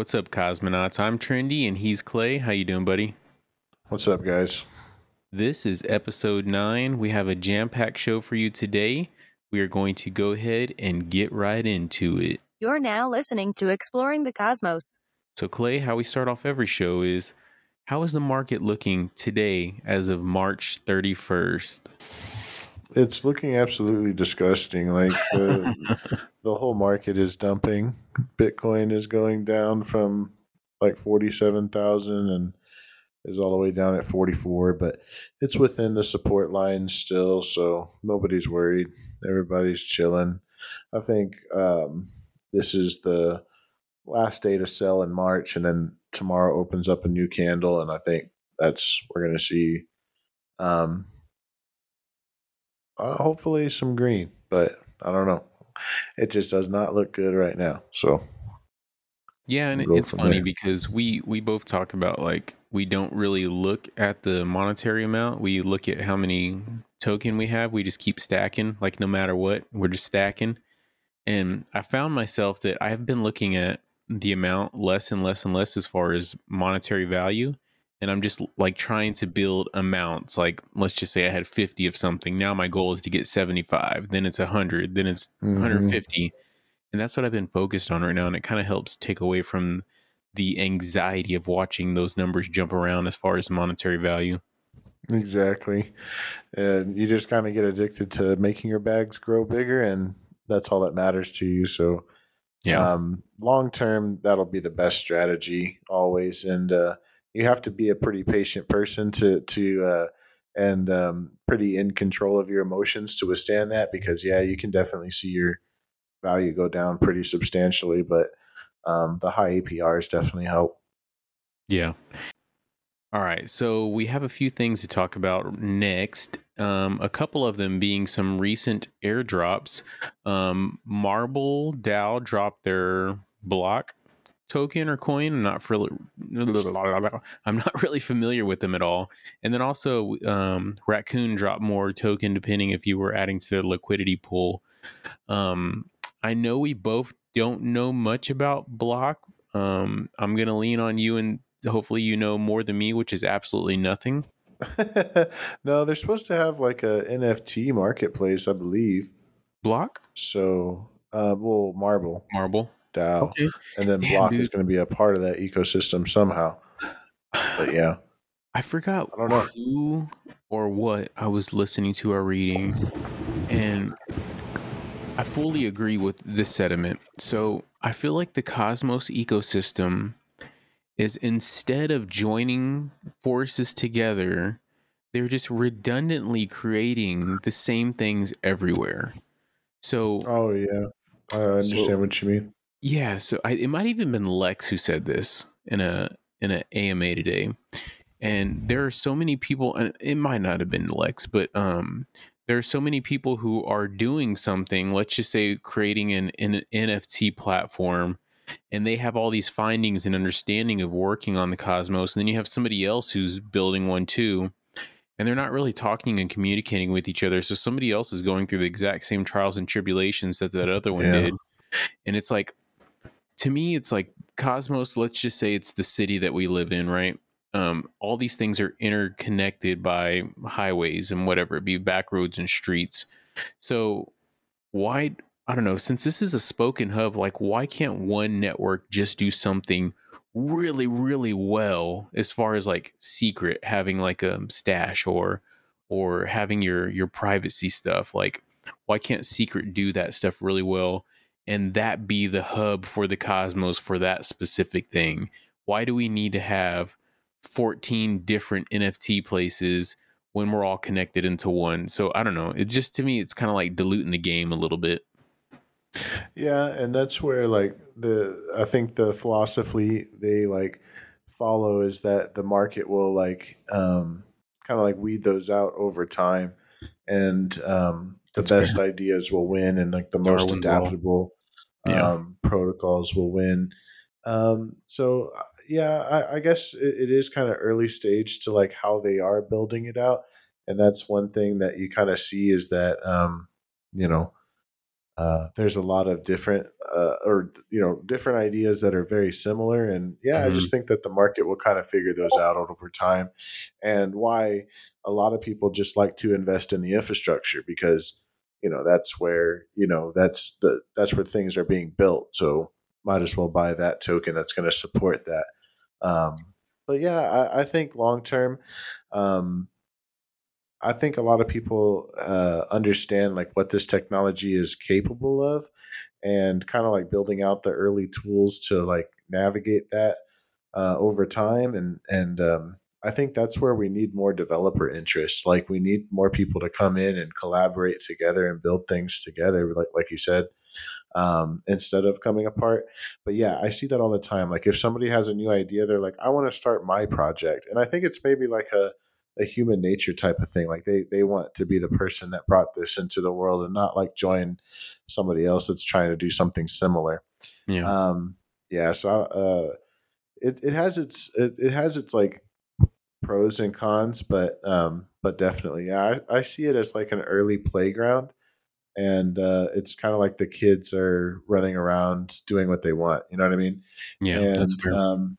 What's up, cosmonauts? I'm Trendy and he's Clay. How you doing, buddy? What's up, guys? This is episode 9. We have a jam-packed show for you today. We are going to go ahead and get right into it. You're now listening to Exploring the Cosmos. So, Clay, how we start off every show is how is the market looking today as of March 31st? It's looking absolutely disgusting. Like the, the whole market is dumping. Bitcoin is going down from like 47,000 and is all the way down at 44, but it's within the support line still, so nobody's worried. Everybody's chilling. I think um, this is the last day to sell in March, and then tomorrow opens up a new candle, and I think that's we're going to see. Um, uh, hopefully some green, but I don't know. It just does not look good right now. So yeah, and We'll it's funny there. because we we both talk about like we don't really look at the monetary amount. We look at how many token we have. We just keep stacking. Like no matter what, we're just stacking. And I found myself that I have been looking at the amount less and less and less as far as monetary value. And I'm just like trying to build amounts. Like let's just say I had 50 of something. Now my goal is to get 75. Then it's 100. Then it's Mhm. 150 and that's what i've been focused on right now and it kind of helps take away from the anxiety of watching those numbers jump around as far as monetary value Exactly. And you just kind of get addicted to making your bags grow bigger, and that's all that matters to you. So, yeah. um, long term, that'll be the best strategy always. And uh, you have to be a pretty patient person to to uh, and um, pretty in control of your emotions to withstand that. Because yeah, you can definitely see your value go down pretty substantially, but um, the high APRs definitely help. yeah all right so we have a few things to talk about next um, a couple of them being some recent airdrops um, marble dao dropped their block token or coin i'm not really i'm not really familiar with them at all. And then also um, raccoon dropped more token depending if you were adding to the liquidity pool. Um, i know we both don't know much about block. Um, i'm gonna lean on you and hopefully you know more than me which is absolutely nothing. No, they're supposed to have like a NFT marketplace, I believe. block? So, uh, well, Marble. Marble DAO, okay and then Damn, Block dude. is going to be a part of that ecosystem somehow. But yeah, I forgot I don't know. who or what I was listening to or reading, and I fully agree with this sentiment. So I feel like the Cosmos ecosystem is instead of joining forces together, they're just redundantly creating the same things everywhere. So oh yeah, I understand So- what you mean. Yeah, so I, it might even been Lex who said this in a in a AMA today, and there are so many people, and it might not have been Lex, but um, there are so many people who are doing something. Let's just say creating an, an NFT platform, and they have all these findings and understanding of working on the Cosmos, and then you have somebody else who's building one too. And they're not really talking and communicating with each other. So somebody else is going through the exact same trials and tribulations that that other one Yeah. did and it's like to me it's like cosmos let's just say it's the city that we live in right? Um, all these things are interconnected by highways and whatever it be back roads and streets. So why i don't know since this is a spoken hub like why can't one network just do something really really well as far as like secret having like a Stashh or or having your your privacy stuff? Like why can't secret do that stuff really well and that be the hub for the cosmos for that specific thing. Why do we need to have 14 different nft places when we're all connected into one? So i don't know. It just to me it's kind of like diluting the game a little bit. Yeah, and that's where like the I think the philosophy they like follow is that the market will like um kind of like weed those out over time and um the That's best ideas will win and like the most Darwin's adaptable Yeah. um protocols will win. Um so uh, yeah, I, I guess it, it is kind of early stage to like how they are building it out. And that's one thing that you kind of see is that um, you know, uh, there's a lot of different uh, or you know different ideas that are very similar and yeah Mhm. i just think that the market will kind of figure those out over time and why a lot of people just like to invest in the infrastructure because you know that's where you know that's the that's where things are being built so might as well buy that token that's going to support that um, but yeah i, I think long term um, I think a lot of people uh, understand like what this technology is capable of, and kind of like building out the early tools to like navigate that uh, over time. And and um, I think that's where we need more developer interest. Like we need more people to come in and collaborate together and build things together. Like like you said, um, instead of coming apart. But yeah, I see that all the time. Like if somebody has a new idea, they're like, I want to start my project, and I think it's maybe like a a human nature type of thing. Like they they want to be the person that brought this into the world and not like join somebody else that's trying to do something similar. Yeah. Um, yeah. So uh, it it has its it, it has its like pros and cons, but um, but definitely, yeah, I, I see it as like an early playground. And uh, it's kind of like the kids are running around doing what they want. You know what I mean? yeah. and that's fair. um,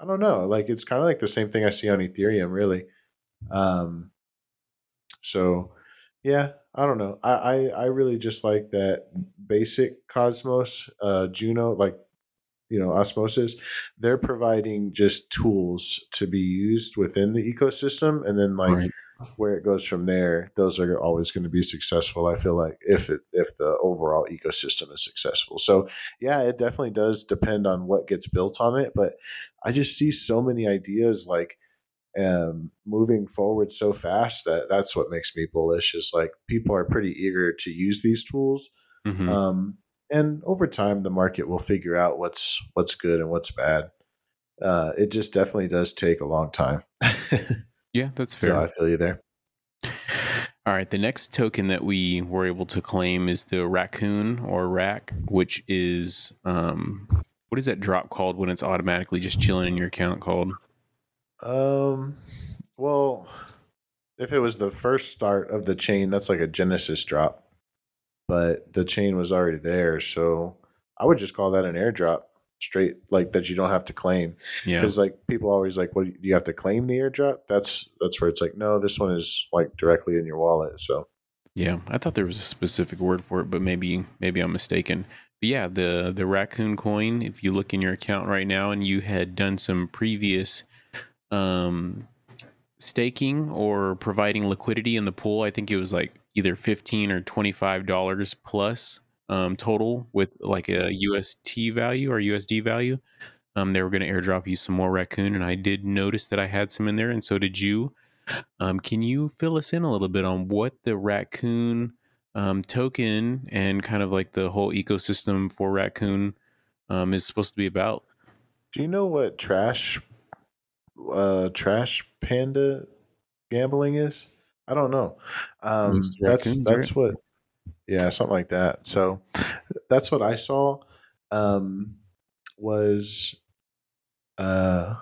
I don't know. Like it's kind of like the same thing I see on Ethereum, really. Um, so yeah, I don't know. I, I I really just like that basic Cosmos, uh, Juno, like you know Osmosis. They're providing just tools to be used within the ecosystem, and then like right. where it goes from there, those are always going to be successful. I feel like if it if the overall ecosystem is successful. So yeah, it definitely does depend on what gets built on it. But I just see so many ideas like um, moving forward so fast that that's what makes me bullish. Is like people are pretty eager to use these tools. Mhm. Um, and over time, the market will figure out what's what's good and what's bad. Uh, it just definitely does take a long time. yeah, that's fair. so I feel you there. All right, the next token that we were able to claim is the raccoon or rack, which is um, what is that drop called when it's automatically just chilling in your account called? Um, well, if it was the first start of the chain, that's like a Genesis drop, but the chain was already there, so I would just call that an airdrop, straight like that you don't have to claim. Yeah, Because like people always like, what do you have to claim the airdrop? That's that's where it's like, no, this one is like directly in your wallet. So yeah. I thought there was a specific word for it, but maybe maybe I'm mistaken. But yeah, the the raccoon coin. If you look in your account right now, and you had done some previous um, staking or providing liquidity in the pool, I think it was like either fifteen or twenty five dollars plus um, total with like a UST value or USD value. Um, they were going to airdrop you some more raccoon, and I did notice that I had some in there, and so did you. Um, can you fill us in a little bit on what the raccoon um, token and kind of like the whole ecosystem for raccoon um, is supposed to be about? do you know what trash uh trash panda gambling is? I don't know. Um, that's that's what yeah, something like that. So that's what I saw um was uh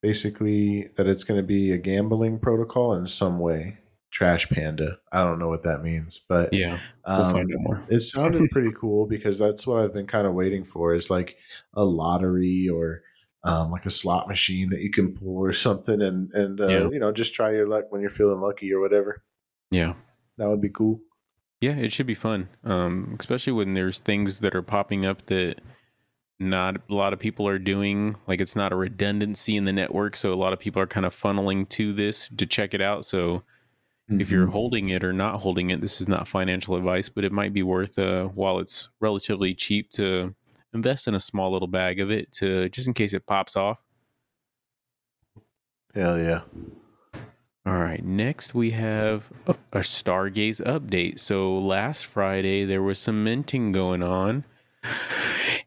basically that it's going to be a gambling protocol in some way. Trash panda. I don't know what that means, but Yeah, we'll um, find out more. it sounded pretty cool because that's what I've been kind of waiting for is like a lottery or um, like a slot machine that you can pull or something and and uh, Yeah. you know just try your luck when you're feeling lucky or whatever. Yeah. That would be cool. Yeah, it should be fun. Um, especially when there's things that are popping up that not a lot of people are doing. Like it's not a redundancy in the network, so a lot of people are kind of funneling to this to check it out. So if you're Mhm. holding it or not holding it, this is not financial advice, but it might be worth uh while it's relatively cheap to invest in a small little bag of it to just in case it pops off. hell yeah, All right, next we have a, a Stargaze update. So last Friday there was some minting going on.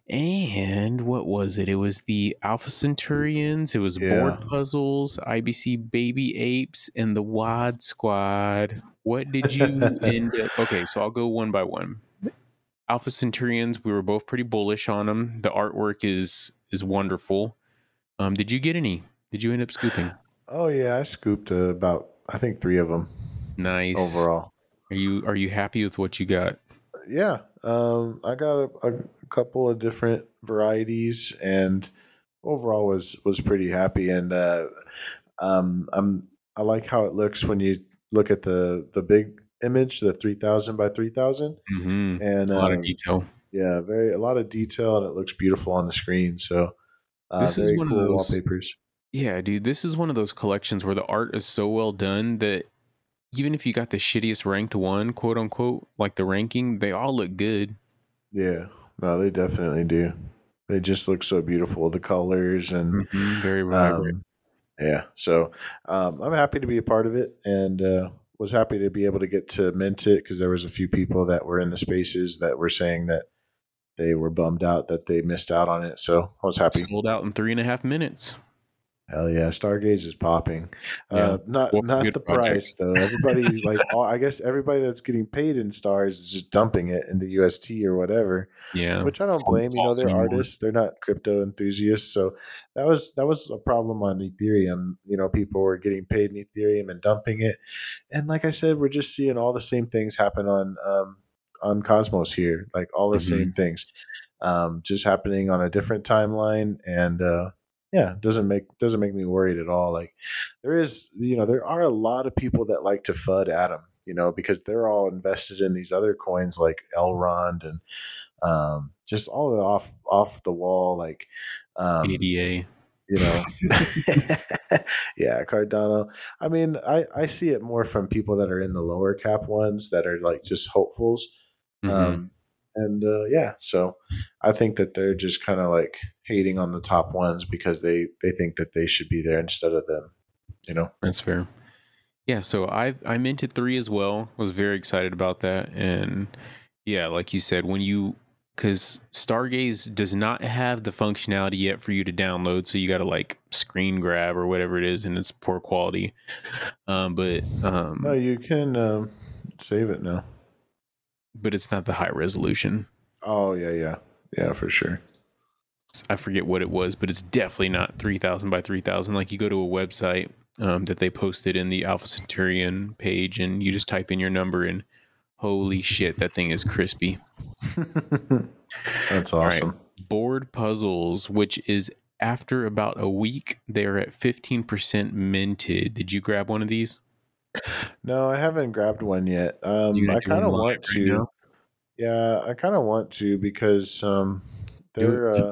And what was it? It was the Alpha Centurions, it was Yeah. board puzzles, IBC Baby Apes, and the WAD Squad. What did you end up? Okay, so I'll go one by one. Alpha Centurions, we were both pretty bullish on them. The artwork is is wonderful. Um, did you get any? Did you end up scooping? oh yeah, I scooped uh, about I think three of them Nice. overall. Are you are you happy with what you got? Yeah, um, I got a, a couple of different varieties, and overall was was pretty happy. And uh, um, I'm I like how it looks when you look at the the big image, the three thousand by three thousand, Mm-hmm. and A lot of um, detail. yeah, very a lot of detail, and it looks beautiful on the screen. So, uh, This is one of cool those- wallpapers. Yeah, dude, this is one of those collections where the art is so well done that even if you got the shittiest ranked one, quote unquote, like the ranking, they all look good. Yeah, no, they definitely do. They just look so beautiful, the colors and Mhm, Very vibrant. um, yeah. So um, I'm happy to be a part of it, and uh, was happy to be able to get to mint it because there was a few people that were in the spaces that were saying that they were bummed out that they missed out on it. So I was happy. Sold out in three and a half minutes. Hell yeah, Stargaze is popping. Yeah. Uh, not Well, not the project. price though. Everybody like all, I guess everybody that's getting paid in stars is just dumping it into UST or whatever. Yeah. Which I don't blame. You know, they're anymore. artists. They're not crypto enthusiasts. So that was that was a problem on Ethereum. You know, people were getting paid in Ethereum and dumping it. And like I said, we're just seeing all the same things happen on um, on Cosmos here. Like all the Mhm. same things, um, just happening on a different timeline. And uh, yeah, doesn't make doesn't make me worried at all. Like there is, you know, there are a lot of people that like to fud Atom. You know, because they're all invested in these other coins like Elrond and um, just all the off off the wall like um, ADA. you know yeah cardano i mean i i see it more from people that are in the lower cap ones that are like just hopefuls Mhm. um and uh yeah so i think that they're just kind of like hating on the top ones because they they think that they should be there instead of them you know That's fair. Yeah, so I I minted three as well. Was very excited about that, and yeah, like you said, when you because Stargaze does not have the functionality yet for you to download, so you got to like screen grab or whatever it is, and it's poor quality. Um, but um, no you can um save it now but it's not the high resolution. oh yeah yeah yeah for sure I forget what it was, but it's definitely not three thousand by three thousand. Like you go to a website um, that they posted in the Alpha Centurion page, and you just type in your number, and holy shit, that thing is crispy. that's right. awesome Board puzzles, which is after about a week, they are at fifteen percent minted. Did you grab one of these? No, I haven't grabbed one yet. Um, I kind of want right to. now? Yeah, I kind of want to because um, they're uh,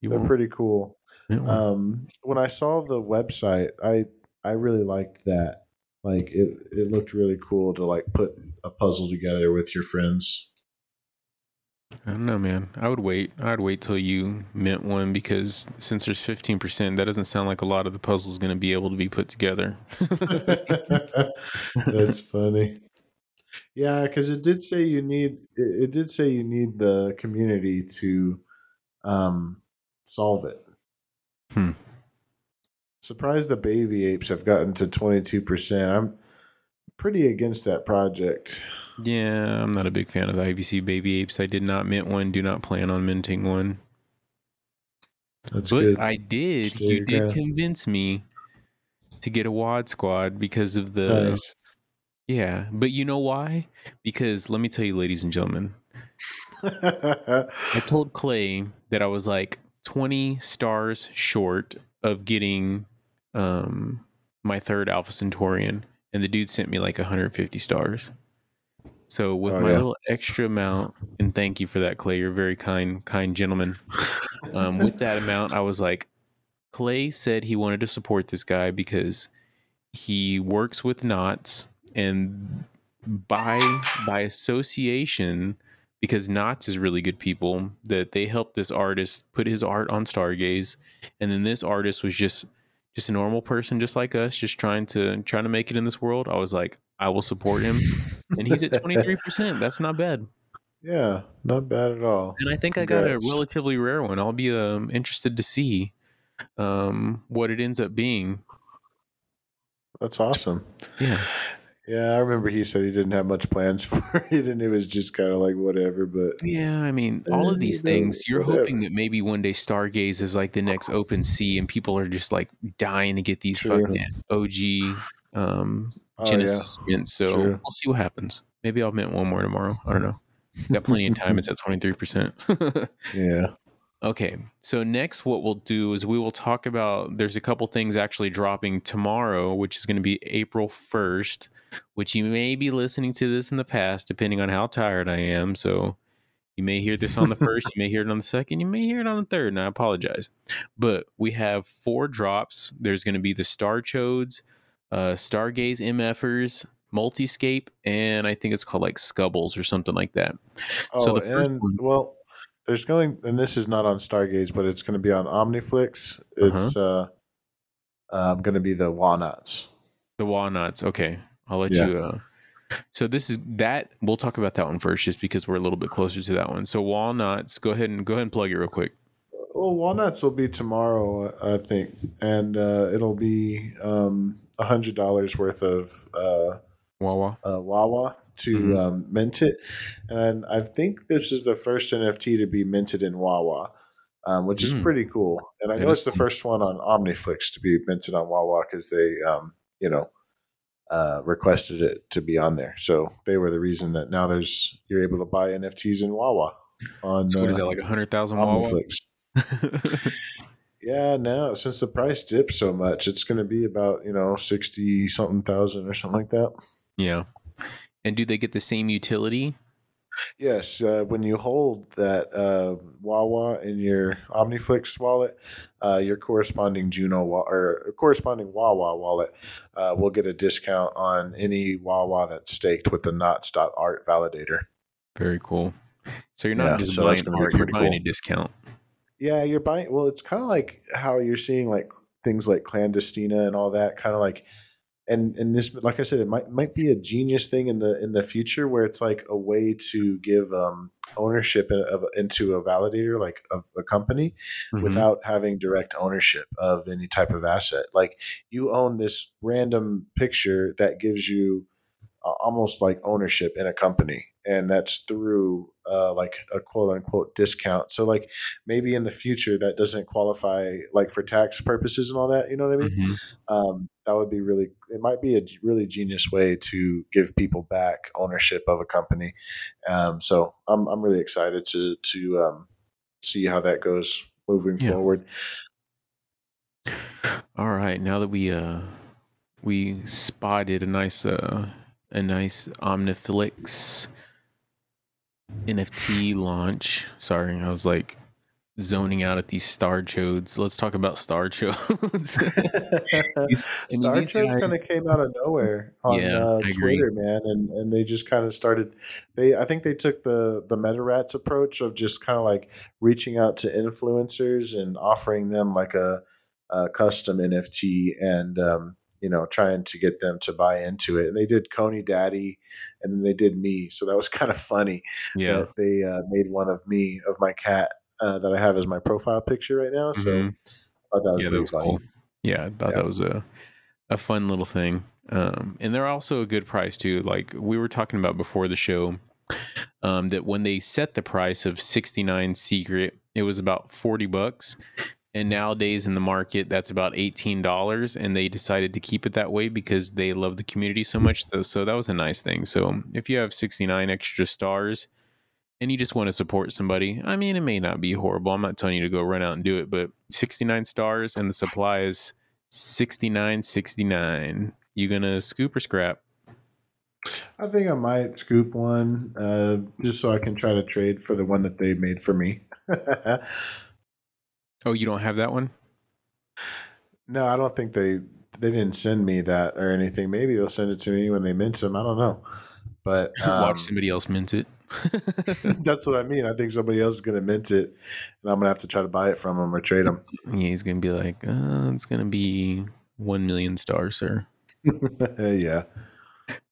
You they're won't? pretty cool. Um, when I saw the website, I I really liked that. Like it, it looked really cool to like put a puzzle together with your friends. I don't know, man. I would wait. I'd wait till you mint one because since there's fifteen percent, that doesn't sound like a lot of the puzzles going to be able to be put together. That's funny. Yeah, because it did say you need it, it did say you need the community to um solve it. Hmm. Surprised the baby apes have gotten to twenty two percent. I'm pretty against that project. Yeah, I'm not a big fan of the IBC baby apes. I did not mint one. Do not plan on minting one. That's but good. I did. Stay you did ground. convince me to get a WAD squad because of the Nice. yeah. But you know why? Because let me tell you, ladies and gentlemen, I told Clay that I was like 20 stars short of getting um my third Alpha Centaurian, and the dude sent me like 150 stars. So with Oh, my yeah. little extra amount, and thank you for that, Clay. You're a very kind, kind gentleman. Um, with that amount, I was like, Clay said he wanted to support this guy because he works with knots and by by association because knots is really good people that they helped this artist put his art on stargaze and then this artist was just just a normal person just like us just trying to trying to make it in this world i was like i will support him and he's at 23% that's not bad yeah, not bad at all. and I think I got a relatively rare one. I'll be um, interested to see um, what it ends up being. That's awesome. Yeah. Yeah, I remember he said he didn't have much plans for it, and it was just kind of like whatever. But Yeah, I mean, all of these things, you're whatever. hoping that maybe one day Stargaze is like the next open sea and people are just like dying to get these True. fucking OG um, oh yeah, Genesis mints. So True. we'll see what happens. Maybe I'll mint one more tomorrow. I don't know. Got plenty of time. It's at twenty three percent. Yeah. Okay. So next what we'll do is we will talk about there's a couple things actually dropping tomorrow, which is going to be April 1st, which you may be listening to this in the past depending on how tired I am. So you may hear this on the first, you may hear it on the second, you may hear it on the third, and I apologize. But we have four drops. There's going to be the Star Chodes, uh, Stargaze MFers, Multiscape, and I think it's called like Scubbles or something like that. Oh, So the and one- well, there's going, and this is not on Stargaze, but it's going to be on Omniflix. It's uh, um, going to be the walnuts. The walnuts. Okay, I'll let Yeah. you. Uh, so this is that. We'll talk about that one first, just because we're a little bit closer to that one. So walnuts. Go ahead and go ahead and plug it real quick. Well, walnuts will be tomorrow, I think, and uh, it'll be um, a hundred dollars worth of uh, Wawa. uh, Wawa to Mhm. um, mint it, and I think this is the first NFT to be minted in Wawa, um, which is Mm. pretty cool. And I That know it's the cool. first one on Omniflix to be minted on Wawa because they, um, you know, uh, requested it to be on there. So they were the reason that now there's you're able to buy NFTs in Wawa on So what is uh, that like a hundred thousand Wawa? Yeah, now since the price dipped so much, it's going to be about you know sixty something thousand or something like that. yeah. And do they get the same utility? Yes, uh, when you hold that uh, Wawa in your OmniFlix wallet, uh, your corresponding Juno wa- or corresponding Wawa wallet uh, will get a discount on any Wawa that's staked with the Knots.art validator. Very cool. So you're not Yeah, just so buying art; you're buying a discount. Yeah, you're buying. Well, it's kind of like how you're seeing like things like clandestina and all that. Kind of like, and and this, like I said, it might might be a genius thing in the in the future where it's like a way to give um, ownership in- of into a validator, like a, a company, Mhm. without having direct ownership of any type of asset. Like you own this random picture that gives you uh, almost like ownership in a company, and that's through uh, like a quote unquote discount. So like maybe in the future that doesn't qualify like for tax purposes and all that. You know what I mean? Mhm. Um, that would be really. It might be a really genius way to give people back ownership of a company. Um, so I'm I'm really excited to to um, see how that goes moving Yeah. forward. All right, now that we uh we spotted a nice uh a nice Omniflix NFT launch. Sorry, I was like zoning out at these star chodes. Let's talk about star chodes. These- I mean, Star guys- kind of came out of nowhere on Yeah, uh, Twitter, man, and and they just kind of started. They I think they took the the Meta Rats approach of just kind of like reaching out to influencers and offering them like a, a custom NFT and um, you know trying to get them to buy into it. And they did Coney Daddy, and then they did me, so that was kind of funny. yeah. that they uh, made one of me of my cat uh, that I have as my profile picture right now. So Mhm. I thought that was yeah, pretty was funny. cool. Yeah, I thought Yeah. that was a a fun little thing. Um, and they're also a good price too. Like we were talking about before the show, um, that when they set the price of sixty nine secret, it was about forty bucks. And nowadays in the market, that's about eighteen dollars. And they decided to keep it that way because they love the community so much. So, that was a nice thing. So if you have sixty nine extra stars, and you just want to support somebody, I mean, it may not be horrible. I'm not telling you to go run out and do it, but 69 stars and the supply is 69.69. You gonna scoop or scrap? I think I might scoop one uh, just so I can try to trade for the one that they made for me. Oh, you don't have that one? no, I don't think they they didn't send me that or anything. Maybe they'll send it to me when they mint them. I don't know, but um, Watch somebody else mint it. that's what I mean. I think somebody else is going to mint it, and I'm going to have to try to buy it from them or trade them. yeah, he's gonna be like, uh, it's gonna be one million stars, sir. yeah.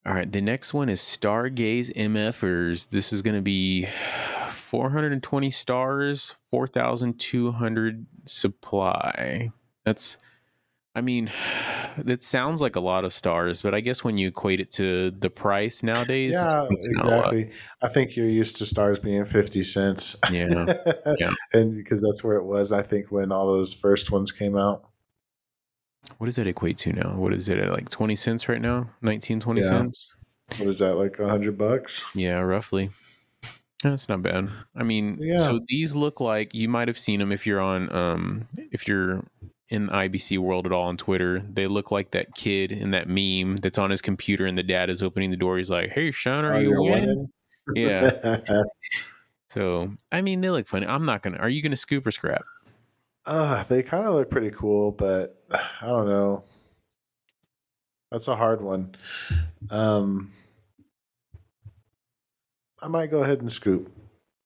All right, the next one is Stargaze MFers. This is going to be 420 stars, 4,200 supply. That's, I mean, that sounds like a lot of stars, but I guess when you equate it to the price nowadays, Yeah, probably not a lot. exactly. I think you're used to stars being 50 cents. Yeah, yeah. And because that's where it was, I think, when all those first ones came out. What does that equate to now? What is it at like 20 cents right now? 19, 20 Yeah. cents? What is that like? A hundred bucks? Yeah, roughly. That's not bad. I mean, Yeah. so these look like you might have seen them if you're on, um, if you're in IBC world at all on Twitter. They look like that kid in that meme that's on his computer and the dad is opening the door. He's like, "Hey, Sean, are Oh, you you're winning?" winning? Yeah. So, I mean, they look funny. I'm not gonna. Are you gonna scoop or scrap? uh, they kind of look pretty cool, but I don't know. That's a hard one. Um, I might go ahead and scoop.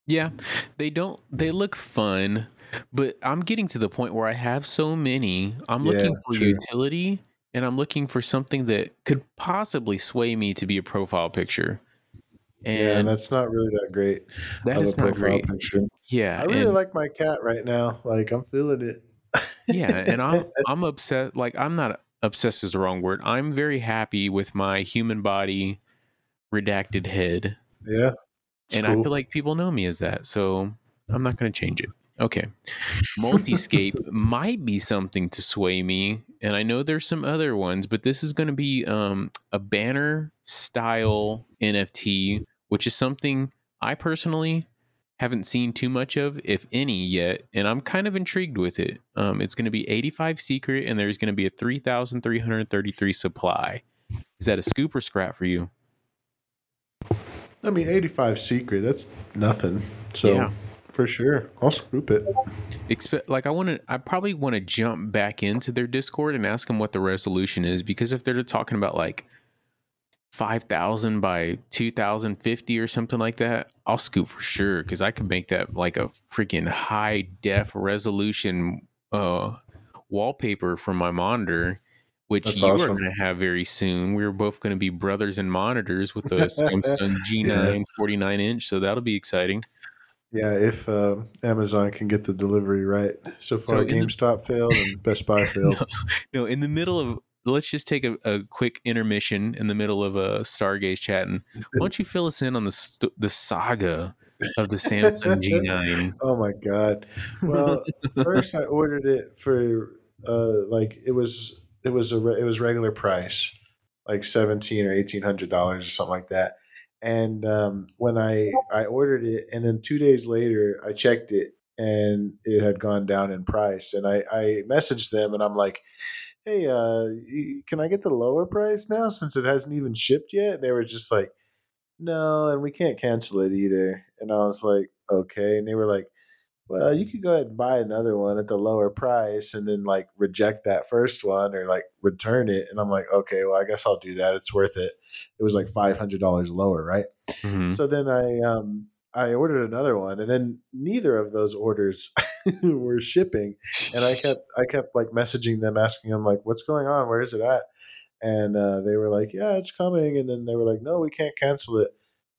Yeah, they don't. They look fun, but I'm getting to the point where I have so many. I'm Yeah, looking for true. utility, and I'm looking for something that could possibly sway me to be a profile picture. yeah, And and that's not really that great. That is not profile great. picture. Yeah, I really and, like my cat right now. Like I'm feeling it. yeah, and I'm I'm upset. Like I'm not obsessed is the wrong word. I'm very happy with my human body redacted head. yeah. It's and I feel like people know me as that, so I'm not going to change it. Okay, multiscape might be something to sway me, and I know there's some other ones, but this is going to be um, a banner style NFT, which is something I personally haven't seen too much of, if any, yet, and I'm kind of intrigued with it. Um, it's going to be 85 secret, and there's going to be a 3,333 supply. Is that a scoop or scrap for you? I mean, 85 secret. That's nothing. So Yeah. for sure, I'll scoop it. expect like I want to I probably want to jump back into their Discord and ask them what the resolution is because if they're talking about like 5000 by 2050 or something like that, I'll scoop for sure cuz I could make that like a freaking high def resolution uh wallpaper from my monitor which That's you are going to have very soon. We're both going to be brothers in monitors with the Samsung G9 49 inch, so that'll be exciting. Yeah, if uh, Amazon can get the delivery right. So far, the- GameStop failed and Best Buy failed. no, in the middle of let's just take a, a quick intermission in the middle of a Stargaze chatting. Why don't you fill us in on the st- the saga of the Samsung G9? Oh my god! Well, first I ordered it for uh, like it was it was a it was regular price, like seventeen or eighteen hundred dollars or something like that. And um, when I I ordered it, and then two days later I checked it, and it had gone down in price. And I I messaged them, and I'm like, "Hey, uh, can I get the lower price now since it hasn't even shipped yet?" And they were just like, "No, and we can't cancel it either." And I was like, "Okay," and they were like well, you could go ahead and buy another one at the lower price and then like reject that first one or like return it. And I'm like, okay, well, I guess I'll do that. It's worth it. It was like $500 lower, right? Mhm. So then I, um, I ordered another one and then neither of those orders were shipping. And I kept, I kept like messaging them, asking them like, what's going on? Where is it at? And uh, they were like, yeah, it's coming. And then they were like, no, we can't cancel it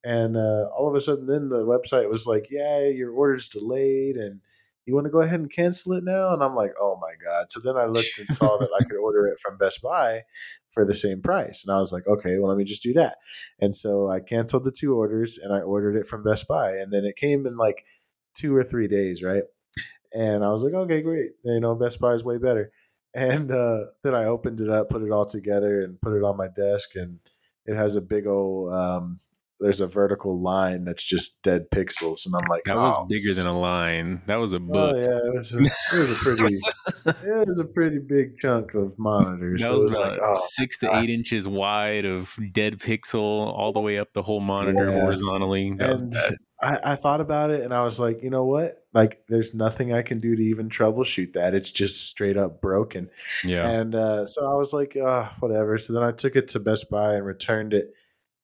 and uh, all of a sudden then the website was like yeah your order's delayed and you want to go ahead and cancel it now? And i'm like oh my god. So then i looked and saw that i could order it from best buy for the same price and i was like okay well let me just do that. And so i canceled the two orders and i ordered it from best buy and then it came in like two or three days right? And i was like okay great you know best buy is way better. And uh, then i opened it up put it all together and put it on my desk and it has a big old um, there's a vertical line that's just dead pixels, and I'm like, That was "Oh, bigger than a line. That was a book. Oh yeah, it was a, it was a pretty it was a pretty big chunk of monitors. That so was was about like, oh, six to God. eight inches wide of dead pixel all the way up the whole monitor Yeah. horizontally. I, I thought about it, and I was like, you know what? Like, there's nothing I can do to even troubleshoot that. It's just straight up broken. Yeah. And uh, so I was like, oh, whatever. So then I took it to Best Buy and returned it,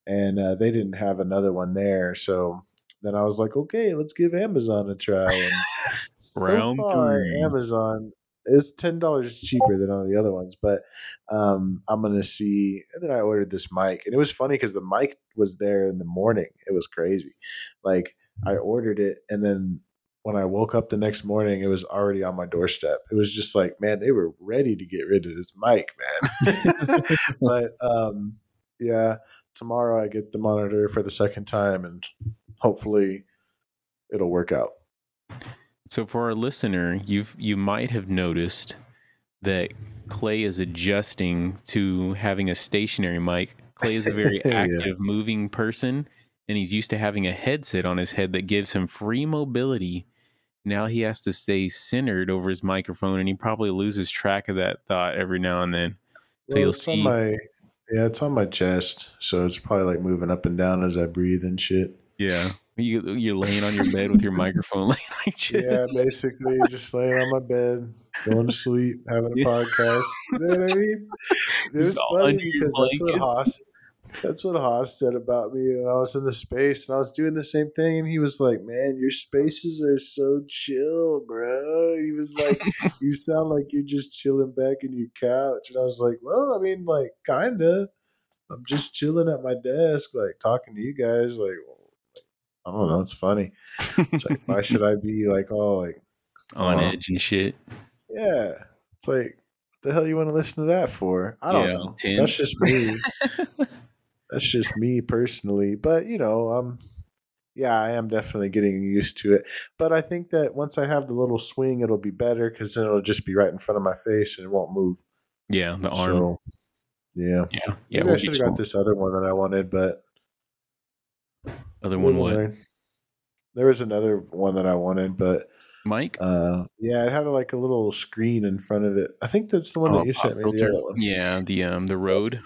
and uh, they didn't have another one there. So then I was like, okay, let's give Amazon a try. And so Round far, three. Amazon is ten dollars cheaper than all the other ones, but um, I'm gonna see. And then I ordered this mic, and it was funny because the mic was there in the morning. It was crazy. Like I ordered it, and then when I woke up the next morning, it was already on my doorstep. It was just like, man, they were ready to get rid of this mic, man. but um, yeah, tomorrow I get the monitor for the second time, and hopefully it'll work out. So for our listener, you've you might have noticed that Clay is adjusting to having a stationary mic Clay is a very Yeah. active, moving person, and he's used to having a headset on his head that gives him free mobility. Now he has to stay centered over his microphone, and he probably loses track of that thought every now and then. So Well, you'll see. my yeah, it's on my chest, so it's probably like moving up and down as I breathe and shit. Yeah, you, you're laying on your bed with your microphone laying on your Yeah, basically just laying on my bed, going to sleep, having a Yeah. podcast. You know what I mean? It was funny because that's what. Haas that's what Haas said about me when I was in the space and I was doing the same thing and he was like, Man, your spaces are so chill, bro. He was like, You sound like you're just chilling back in your couch. And I was like, Well, I mean, like, kinda. I'm just chilling at my desk, like talking to you guys, like I don't know, it's funny. It's like, why should I be like all like on Uh, edge and shit. yeah. It's like, what the hell you want to listen to that for? I don't Yeah, know. tense. That's just me. That's just me personally. But you know, um yeah, I am definitely getting used to it. But I think that once I have the little swing, it'll be better because then it'll just be right in front of my face and it won't move. Yeah, the arm. So, yeah. yeah, yeah. Maybe We'll I should have got this other one that I wanted, but other one. What? There was another one that I wanted, but Mike? uh yeah, it had like a little screen in front of it. I think that's the one Oh, that you sent me. The filter. other one. Yeah, the um the Rode.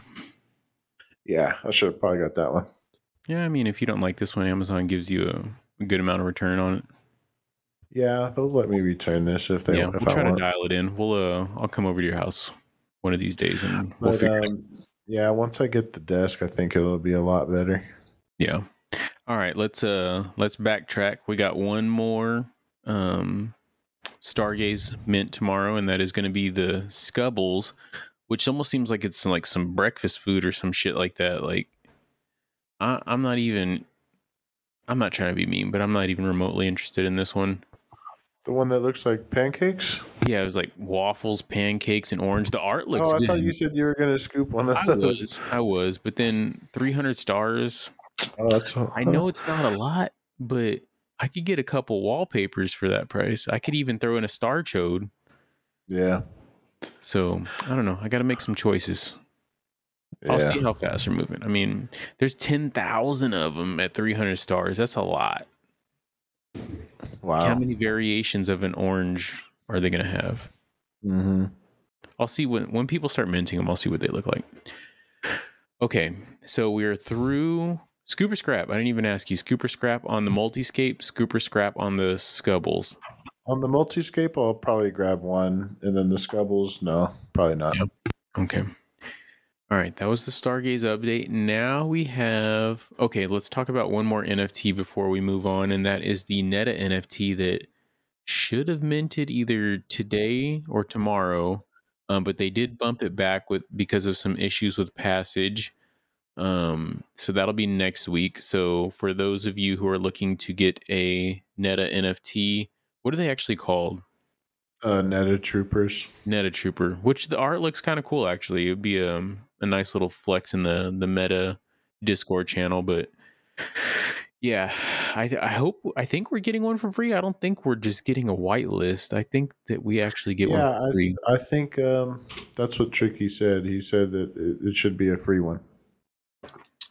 Yeah, I should have probably got that one. Yeah, I mean, if you don't like this one, Amazon gives you a, a good amount of return on it. Yeah, they'll let me return this if they yeah, if we'll I try to dial it in. We'll uh, I'll come over to your house one of these days and we'll But figure it out. um, yeah, once I get the desk, I think it'll be a lot better. Yeah. All right, let's uh let's backtrack. We got one more um Stargaze mint tomorrow, and that is going to be the Scubbles, which almost seems like it's like some breakfast food or some shit like that. Like, I, I'm not even. I'm not trying to be mean, but I'm not even remotely interested in this one. The one that looks like pancakes. Yeah, it was like waffles, pancakes, and orange. The art looks oh, I good. thought you said you were gonna scoop one of I those. was, I was, but then 300 stars. Oh, that's. I know it's not a lot, but I could get a couple wallpapers for that price. I could even throw in a star chode. Yeah. So I don't know. I got to make some choices. Yeah. I'll see how fast they're moving. I mean, there's 10,000 of them at 300 stars. That's a lot. Wow. How many variations of an orange are they going to have? mm-hmm. I'll see when when people start minting them. I'll see what they look like. Okay, so we're through Scooper Scrap. I didn't even ask you. Scooper Scrap on the Multiscape. Scooper Scrap on the Scubbles. On the multiscape, I'll probably grab one, and then the scubbles, no, probably not. Yep. Okay. All right, that was the Stargaze update. Now we have okay, let's talk about one more NFT before we move on, and that is the Neta NFT that should have minted either today or tomorrow, um, but they did bump it back with because of some issues with passage. Um, so that'll be next week. So for those of you who are looking to get a Neta NFT, what are they actually called? Uh, Neta Troopers. Neta Trooper, which the art looks kind of cool actually. It would be a, a nice little flex in the the meta Discord channel, but yeah, I I hope I think we're getting one for free. I don't think we're just getting a whitelist. I think that we actually get yeah, one for I, free. I think um, that's what Tricky said. He said that it, it should be a free one.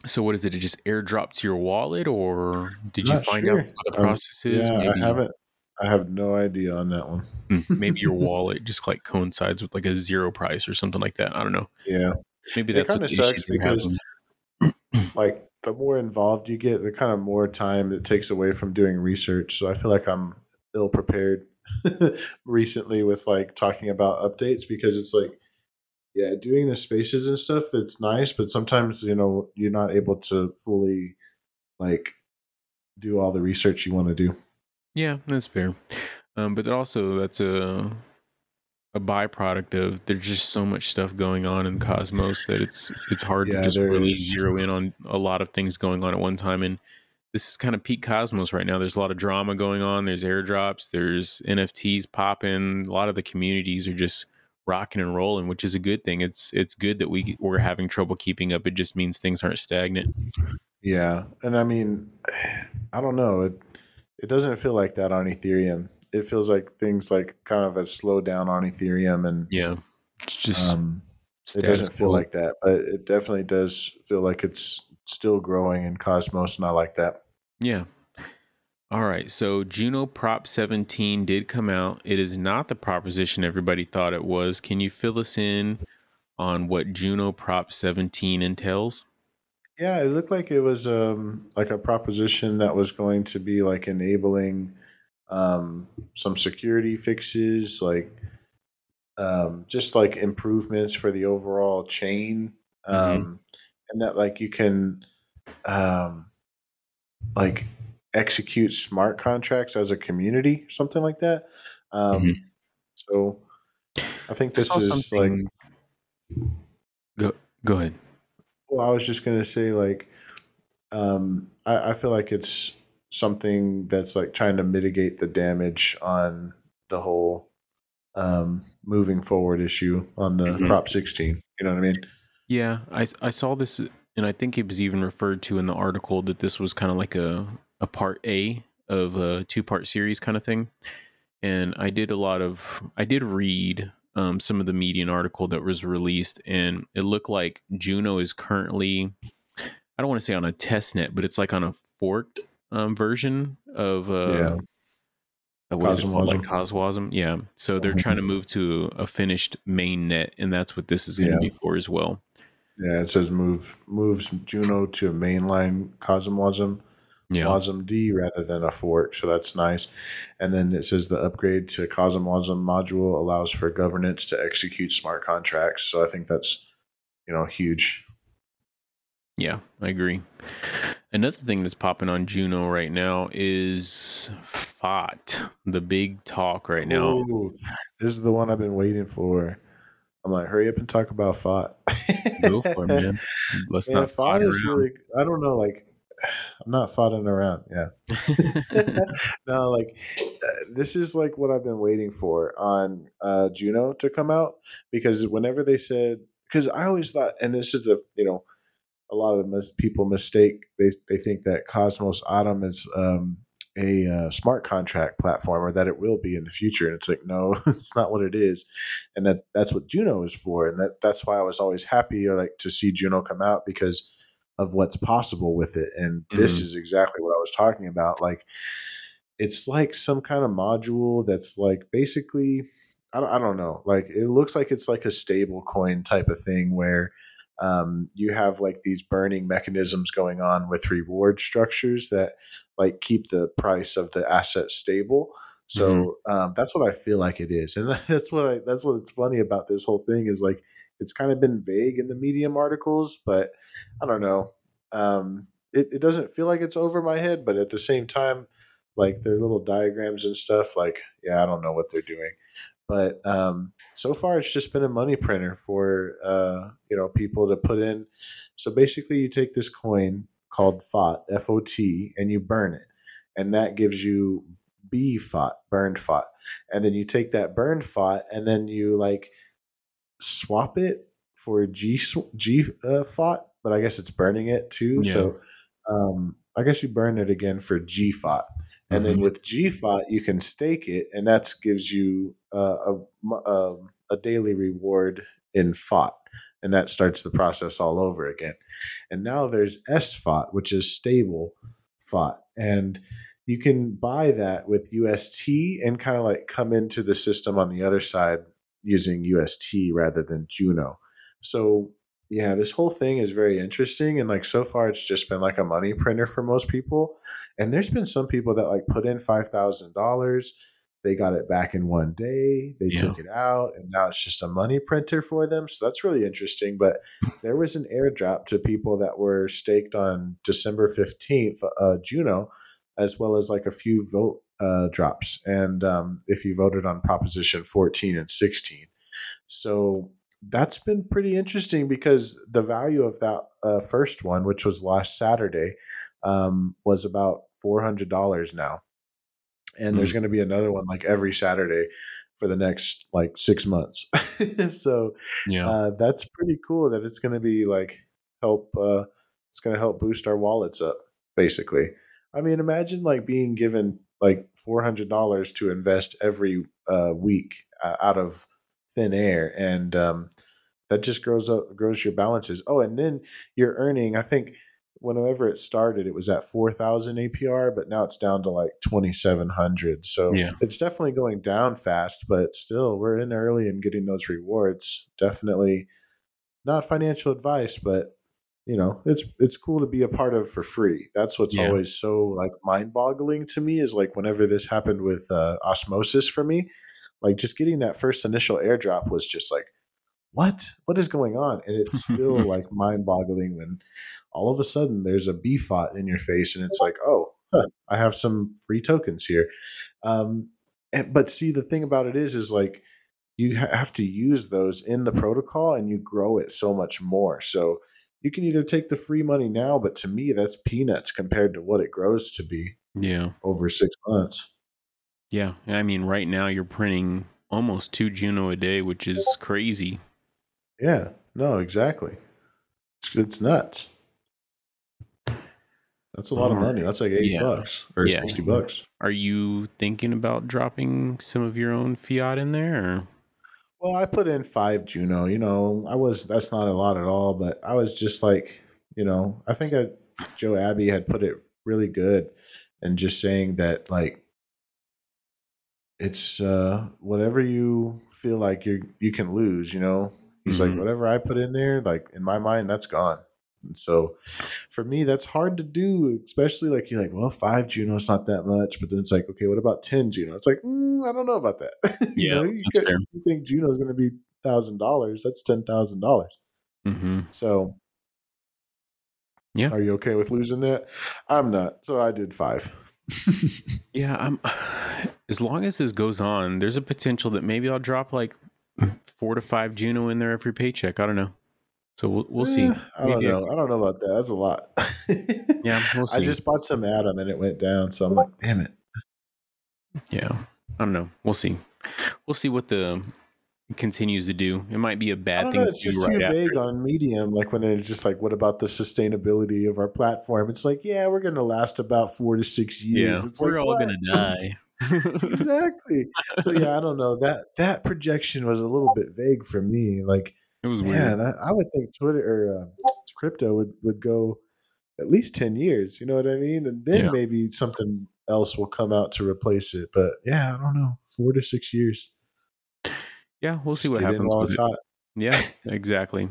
So what is it? It just airdrop to your wallet, or did I'm you find sure. out what the Um, process is? Yeah, maybe, I haven't. I have no idea on that one. hmm, maybe your wallet just like coincides with like a zero price or something like that. I don't know. Yeah, Maybe It that's kinda sucks because like the more involved you get, the kind of more time it takes away from doing research. So I feel like I'm ill prepared recently with like talking about updates because it's like, yeah, doing the spaces and stuff, it's nice, but sometimes you know you're not able to fully like do all the research you want to do. Yeah, that's fair. Um, but also that's a a byproduct of there's just so much stuff going on in Cosmos that it's it's hard Yeah, to just really is. zero in on a lot of things going on at one time. And this is kind of peak Cosmos right now. There's a lot of drama going on. There's airdrops. There's NFTs popping. A lot of the communities are just rocking and rolling, which is a good thing. It's it's good that we we're having trouble keeping up. It just means things aren't stagnant. Yeah, and I mean, I don't know. It it doesn't feel like that on Ethereum. It feels like things like kind of a slowdown on Ethereum, and Yeah, it's just um, it doesn't feel like that, but it definitely does feel like it's still growing in Cosmos, and I like that. Yeah. All right. So Juno Prop 17 did come out. It is not the proposition everybody thought it was. Can you fill us in on what Juno Prop 17 entails? Yeah, it looked like it was um, like a proposition that was going to be like enabling um, some security fixes, like um, just like improvements for the overall chain, mm-hmm. um, and that like you can um, like execute smart contracts as a community, something like that. Um, mm-hmm. So I think this I is something... like go go ahead. Well, I was just gonna say like um, I, I feel like it's something that's like trying to mitigate the damage on the whole um, moving forward issue on the mm-hmm. Prop 16. You know what I mean? Yeah, I I saw this, and I think it was even referred to in the article that this was kind of like a a part A of a two part series kind of thing. And I did a lot of I did read um, some of the Medium article that was released, and it looked like Juno is currently I don't want to say on a test net, but it's like on a forked um, version of uh, yeah. Uh, what is it called? Like CosmWasm. Yeah. So they're trying to move to a finished main net, and that's what this is going to yeah. be for as well. Yeah, it says move moves Juno to a mainline CosmWasm yeah. Wasm D rather than a fork, so that's nice. And then it says the upgrade to CosmWasm module allows for governance to execute smart contracts. So I think that's you know huge. Yeah, I agree. Another thing that's popping on Juno right now is FOT, the big talk right now. Ooh, this is the one I've been waiting for. I'm like, hurry up and talk about FOT. Go for it, man. Let's yeah, not FOT is around. really. I don't know. Like, I'm not fighting around. Yeah. no, like uh, this is like what I've been waiting for on uh, Juno to come out because whenever they said, because I always thought, and this is the you know, a lot of the people mistake they they think that Cosmos Atom is um, a uh, smart contract platform or that it will be in the future and it's like no it's not what it is and that that's what juno is for and that that's why i was always happy or like to see juno come out because of what's possible with it. And mm-hmm. this is exactly what I was talking about. Like, it's like some kind of module that's like basically, I don't, I don't know. Like, it looks like it's like a stable coin type of thing where um, you have like these burning mechanisms going on with reward structures that like keep the price of the asset stable. So mm-hmm. um, that's what I feel like it is, and that's what I that's what's funny about this whole thing is like it's kind of been vague in the Medium articles, but I don't know. Um, it, it doesn't feel like it's over my head, but at the same time, like their little diagrams and stuff, like, yeah, I don't know what they're doing. But um, so far, it's just been a money printer for uh, you know people to put in. So basically, you take this coin called FOT, F O T, and you burn it, and that gives you B FOT, burned FOT, and then you take that burned FOT, and then you like swap it for G G uh, FOT, but I guess it's burning it too. Yeah. So um, I guess you burn it again for G FOT, and mm-hmm. then with G FOT you can stake it, and that gives you uh, a, a um, a daily reward in FOT, and that starts the process all over again. And now there's S FOT, which is stable FOT, and you can buy that with UST and kind of like come into the system on the other side using UST rather than Juno. So yeah, this whole thing is very interesting. And like so far, it's just been like a money printer for most people. And there's been some people that like put in $5,000. They got it back in one day. They yeah. took it out, and now it's just a money printer for them. So that's really interesting. But there was an airdrop to people that were staked on December 15th, uh, Juno, as well as like a few vote uh, drops. And um, if you voted on Proposition 14 and 16. So that's been pretty interesting because the value of that uh, first one, which was last Saturday, um, was about four hundred dollars now, and mm. there's going to be another one like every Saturday for the next like six months. so yeah, uh, that's pretty cool that it's going to be like help. Uh, it's going to help boost our wallets up, basically. I mean, imagine like being given like four hundred dollars to invest every uh, week uh, out of thin air and um, that just grows up grows your balances. Oh, and then you're earning. I think whenever it started, it was at four thousand APR, but now it's down to like twenty seven hundred. So Yeah. it's definitely going down fast, but still we're in early and getting those rewards. Definitely not financial advice, but you know it's it's cool to be a part of for free. That's what's Yeah. always so like mind boggling to me is like whenever this happened with uh, osmosis for me, like just getting that first initial airdrop was just like what? What is going on? And it's still like mind boggling when all of a sudden there's a bfot in your face and it's like oh huh, i have some free tokens here. Um and, but see the thing about it is is like you ha- have to use those in the protocol and you grow it so much more. So you can either take the free money now but to me that's peanuts compared to what it grows to be Yeah. over six months Yeah. I mean, right now you're printing almost two Juno a day, which is crazy. yeah no exactly it's, it's nuts that's a lot of money that's like 80 Yeah. bucks or Yeah. 60 bucks Are you thinking about dropping some of your own fiat in there? Or? Well, I put in five Juno. You know, I was that's not a lot at all, but I was just like, you know, I think I, Joe Abbey had put it really good, and just saying that like it's uh whatever you feel like you you can lose. You know, he's Mhm. like whatever I put in there, like in my mind, that's gone. And so for me, that's hard to do, especially like you're like, well, five Juno is not that much, but then it's like, okay, what about ten Juno? It's like, mm, I don't know about that. you Yeah, know, you, that's could- fair. you think Juno is going to be thousand dollars? That's ten thousand dollars. Mm-hmm. So, Yeah. are you okay with losing that? I'm not. So I did five. Yeah, I'm. As long as this goes on, there's a potential that maybe I'll drop like four to five Juno in there every paycheck. I don't know. So we'll, we'll see. Eh, I don't Maybe know. I don't know about that. That's a lot. Yeah, we'll I just bought some Atom and it went down. So I'm like, damn it. Yeah, I don't know. We'll see. We'll see what the continues to do. It might be a bad thing know. to It's do just right too after. vague on Medium. Like when they're just like, what about the sustainability of our platform? It's like, yeah, we're going to last about four to six years. Yeah, it's we're like, all gonna die. Exactly. So yeah, I don't know. That that projection was a little bit vague for me. Like, It was weird. I, I would think Twitter or uh, crypto would would go at least ten years. You know what I mean? And then Yeah. maybe something else will come out to replace it. But yeah, I don't know. Four to six years. Yeah, we'll see Just what happens while with it's it. hot. Yeah, exactly.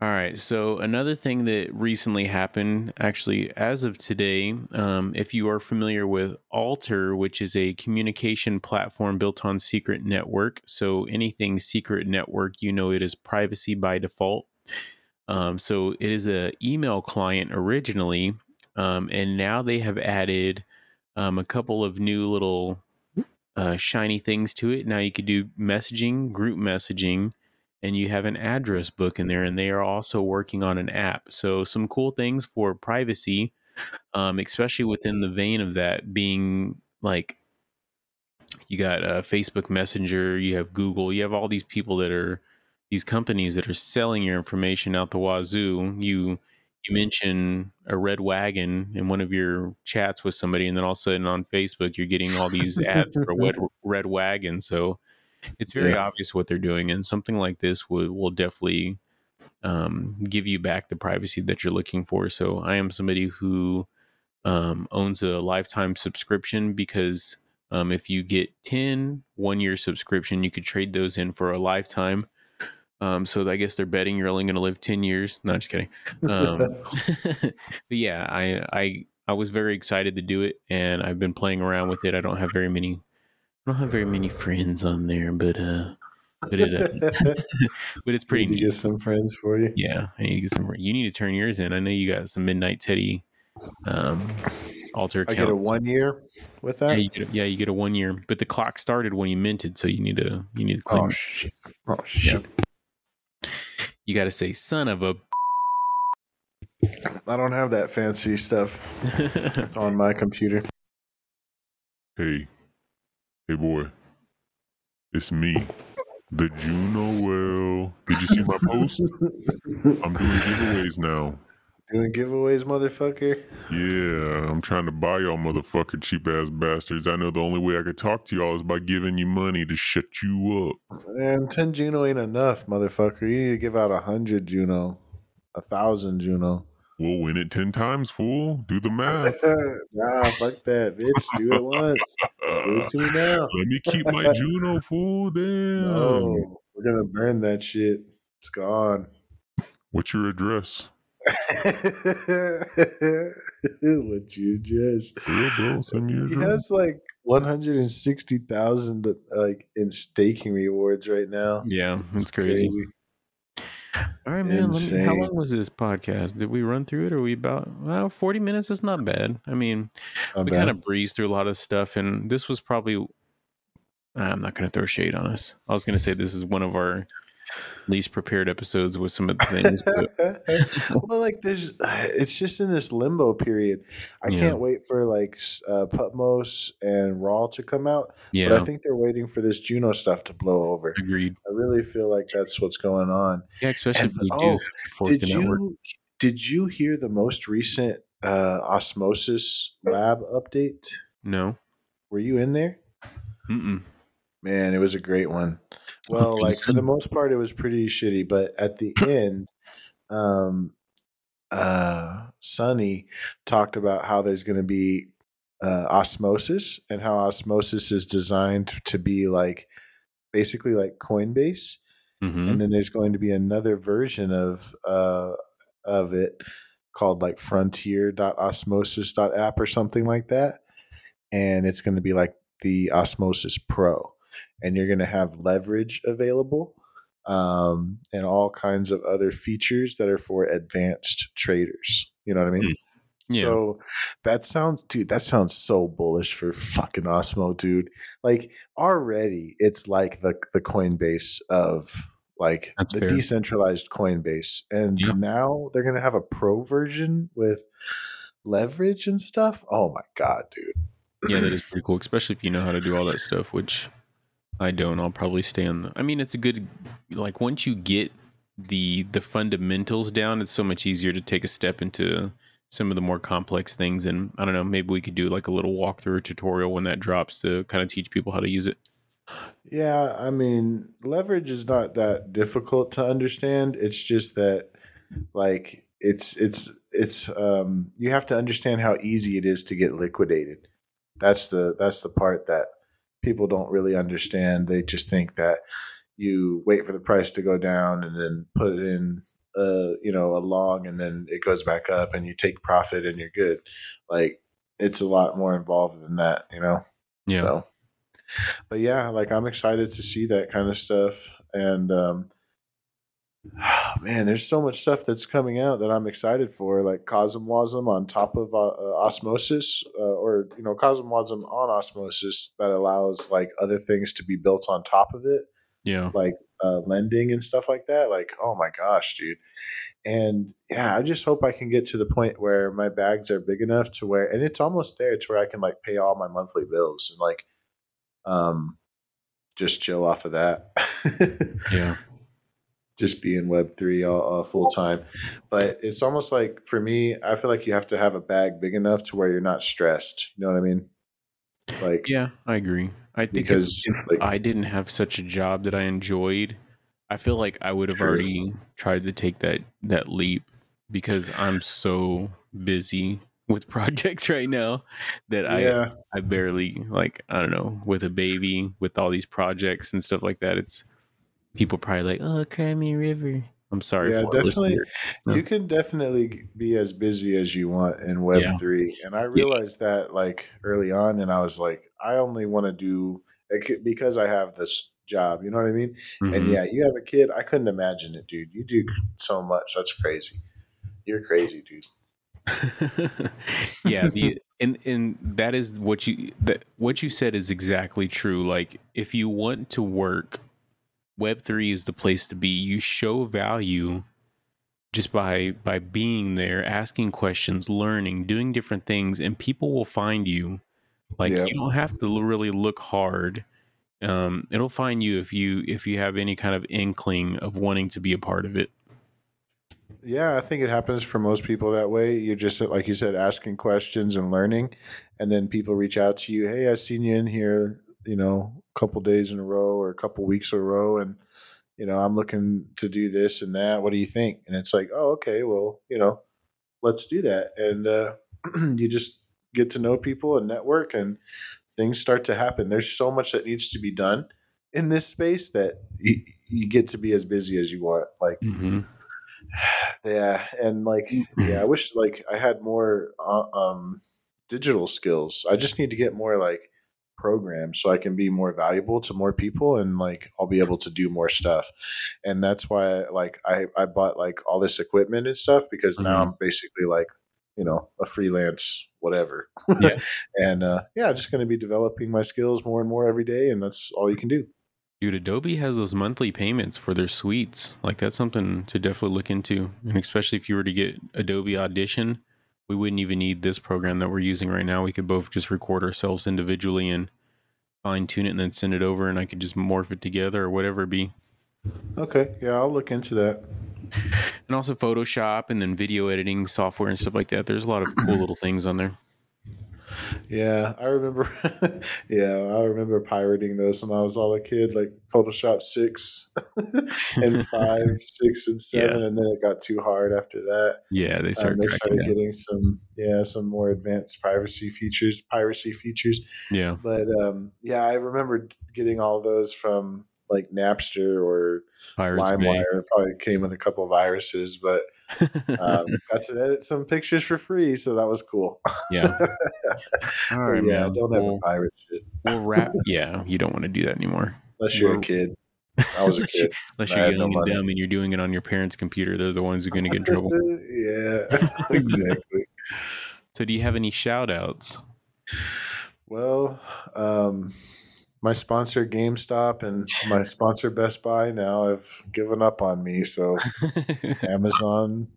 All right. So another thing that recently happened, actually, as of today, um, if you are familiar with Alter, which is a communication platform built on Secret Network, so anything Secret Network, you know, it is privacy by default. Um, so it is a email client originally, um, and now they have added um, a couple of new little uh, shiny things to it. Now you could do messaging, group messaging, and you have an address book in there, and they are also working on an app. So some cool things for privacy, um, especially within the vein of that being like you got uh, Facebook Messenger, you have Google, you have all these people that are these companies that are selling your information out the wazoo. You you mention a red wagon in one of your chats with somebody, and then all of a sudden on Facebook you're getting all these ads for a red, red wagon. So it's very Yeah. obvious what they're doing, and something like this will will definitely um, give you back the privacy that you're looking for. So I am somebody who um, owns a lifetime subscription because um, if you get 10 one year subscription, you could trade those in for a lifetime. Um, so I guess they're betting you're only going to live 10 years. No, just kidding. Um, but yeah, I, I, I was very excited to do it and I've been playing around with it. I don't have very many, I don't have very many friends on there, but, uh, but it, uh, but it's pretty Need to neat. get some friends for you. Yeah, I need to get some. You need to turn yours in. I know you got some Midnight Teddy um, alter I accounts. get a one year with Yeah, that. you get a, yeah, you get a one year, but the clock started when you minted, so you need to you need to claim. Oh shit! Oh shit! You got to say, "Son of a. I don't have that fancy stuff on my computer. Hey, hey boy, it's me, the Juno Whale. Did you see my post? I'm doing giveaways now. Doing giveaways, motherfucker. Yeah, I'm trying to buy y'all motherfucker cheap ass bastards. I know the only way I could talk to y'all is by giving you money to shut you up. And 10 Juno ain't enough, motherfucker. You need to give out a hundred Juno. A thousand Juno. We'll win it 10 times, fool. Do the math. nah, fuck that, bitch. Do it once. Do it to now. Let me keep my Juno, fool. Damn. No, we're gonna burn that shit. It's gone. What's your address? what you just Yeah, bro, send me your he address. has like 160,000 like in staking rewards right now. Yeah, it's crazy. All right, man. Let me, how long was this podcast? Did we run through it? Or we about well, forty minutes? Is not bad. I mean, Not we kind of breezed through a lot of stuff, and this was probably. I'm not going to throw shade on us. I was going to say this is one of our least prepared episodes with some of the things. But well, like there's, it's just in this limbo period. I Yeah. can't wait for like uh, Putmos and Raw to come out, but I think they're waiting for this Juno stuff to blow over. agreed. I really feel like that's what's going on. Yeah, especially And- if you oh, Did the network. you did you hear the most recent uh, Osmosis Lab update? No. Were you in there? Mm-mm. Man, it was a great one. Well, like for the most part, it was pretty shitty, but at the end, um, uh, Sunny talked about how there's going to be uh, osmosis and how osmosis is designed to be like basically like Coinbase, hmm and then there's going to be another version of uh, of it called like frontier.osmosis.app or something like that, and it's going to be like the Osmosis Pro, and you're going to have leverage available um, and all kinds of other features that are for advanced traders. You know what I mean? Yeah. So that sounds, dude, that sounds so bullish for fucking Osmo, dude. Like already, it's like the the Coinbase of like That's the fair. decentralized Coinbase, and Yeah. now they're gonna have a pro version with leverage and stuff. Oh my god, dude! yeah, that is pretty cool, especially if you know how to do all that stuff, which I don't. I'll probably stay on the. I mean, it's a good like once you get the the fundamentals down, it's so much easier to take a step into some of the more complex things. And I don't know, maybe we could do like a little walkthrough tutorial when that drops to kind of teach people how to use it. Yeah, I mean, leverage is not that difficult to understand. It's just that like it's it's it's um you have to understand how easy it is to get liquidated. That's the that's the part that people don't really understand. They just think that you wait for the price to go down and then put it in uh you know a long and then it goes back up and you take profit and you're good. Like it's a lot more involved than that, you know. Yeah. So, but yeah, like I'm excited to see that kind of stuff. And um, man, there's so much stuff that's coming out that I'm excited for, like Cosmwasm on top of uh, uh, Osmosis, uh, or you know, Cosmwasm on Osmosis that allows like other things to be built on top of it, Yeah. like uh, lending and stuff like that. Like, oh my gosh, dude. And yeah, I just hope I can get to the point where my bags are big enough to where, and it's almost there to where I can like pay all my monthly bills and like, um, just chill off of that. Yeah. Just be in Web three all, uh, full time. But it's almost like for me, I feel like you have to have a bag big enough to where you're not stressed. You know what I mean? Like, Yeah, I agree. I think if, because if like, I didn't have such a job that I enjoyed, I feel like I would have True. already tried to take that that leap because I'm so busy with projects right now that yeah, I I barely like I don't know with a baby with all these projects and stuff like that. It's people probably like oh Crimey River. I'm sorry Yeah, for definitely. Yeah. you can definitely be as busy as you want in Web Yeah. three, and I realized that like early on, and I was like, I only want to do because I have this job. You know what I mean? And Mhm. yeah, you have a kid. I couldn't imagine it, dude. You do so much. That's crazy. You're crazy, dude. yeah the and and that is what you that what you said is exactly true like if you want to work web3 is the place to be you show value just by by being there asking questions learning doing different things and people will find you like Yeah. you don't have to really look hard um it'll find you if you if you have any kind of inkling of wanting to be a part of it Yeah, I think it happens for most people that way. You're just like you said, asking questions and learning, and then people reach out to you. Hey, I seen you in here, you know, a couple days in a row or a couple weeks in a row, and you know, I'm looking to do this and that. What do you think? And it's like, oh, okay, well, you know, let's do that. And uh, you just get to know people and network, and things start to happen. There's so much that needs to be done in this space that you, you get to be as busy as you want. Like, Mm-hmm. yeah, and like, yeah, I wish like I had more uh, um, digital skills. I just need to get more like programs so I can be more valuable to more people and like I'll be able to do more stuff. And that's why like I I bought like all this equipment and stuff because now Mhm. I'm basically like you know a freelance whatever. Yeah. and uh, yeah, just going to be developing my skills more and more every day, and that's all you can do. Dude, Adobe has those monthly payments for their suites. Like that's something to definitely look into. And especially if you were to get Adobe Audition, we wouldn't even need this program that we're using right now. We could both just record ourselves individually and fine tune it and then send it over and I could just morph it together or whatever it be. Okay, yeah, I'll look into that. And also Photoshop and then video editing software and stuff like that. There's a lot of cool little things on there. Yeah, I remember. yeah, I remember pirating those when I was all a kid, like Photoshop six and five, six and seven, and then it got too hard after that. Yeah, they Um, started they started down. getting some, yeah, some more advanced privacy features, piracy features. Yeah. But um, yeah, I remember getting all those from like Napster or Pirates LimeWire. Probably came with a couple of viruses, but um, got to edit some pictures for free, so that was cool. yeah. All right, yeah, man. don't ever We'll, pirate shit we'll wrap. Yeah, you don't want to do that anymore. unless you're a We're- kid. I was a kid. Unless you're had no young and dumb and you're doing it on your parents' computer, they're the ones who are going to get in trouble. yeah, exactly. So, do you have any shout outs? Well, um, my sponsor GameStop and my sponsor Best Buy now have given up on me. So Amazon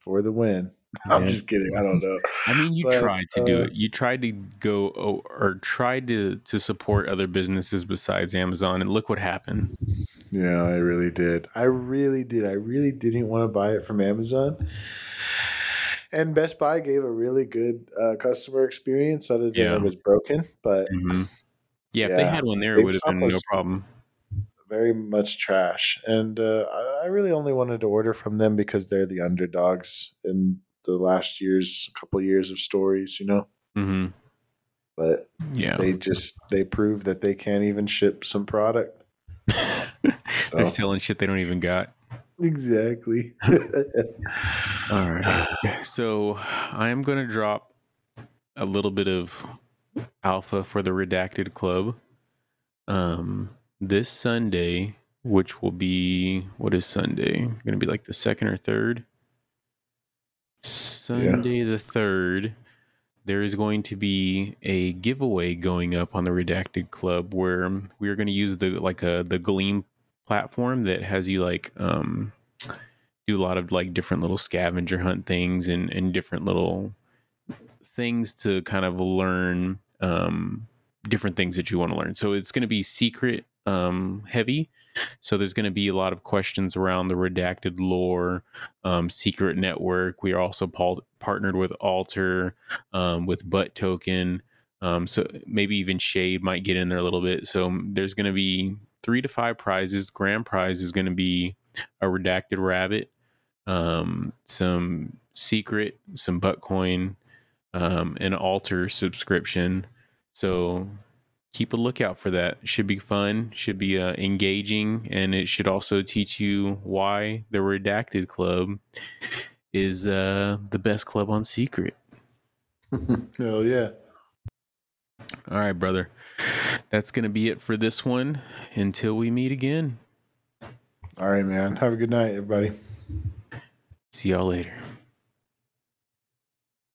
for the win. I'm Yeah. just kidding. I don't know. I mean, you But, tried to do uh, it. You tried to go oh, or tried to to support other businesses besides Amazon, and look what happened. Yeah, I really did. I really did. I really didn't want to buy it from Amazon. And Best Buy gave a really good uh, customer experience, other than Yeah. it was broken. But Mhm. Yeah, if they had one there, it would have been no problem. very much trash. And uh, I really only wanted to order from them because they're the underdogs in the last year's couple years of stories, you know. hmm But Yeah, they just they prove that they can't even ship some product. they're selling shit they don't even got. exactly. All right. So I am going to drop a little bit of alpha for the Redacted Club. Um, this Sunday, which will be what is Sunday? Going to be like the second or third. Sunday the third. There is going to be a giveaway going up on the Redacted Club where we are going to use the like a the Gleam platform that has you like um do a lot of like different little scavenger hunt things and and different little things to kind of learn um different things that you want to learn. So it's going to be secret um heavy. So there's going to be a lot of questions around the redacted lore, um, secret network. We are also partnered with Alter, um, with Butt Token. Um, so maybe even Shade might get in there a little bit. So there's going to be three to five prizes. Grand prize is going to be a redacted rabbit, um, some secret, some Buttcoin, um, an Alter subscription. So keep a lookout for that. Should be fun, should be uh, engaging, and it should also teach you why the Redacted Club is uh, the best club on Secret. Hell yeah. All right, brother. That's going to be it for this one. Until we meet again. All right, man. Have a good night, everybody. See y'all later.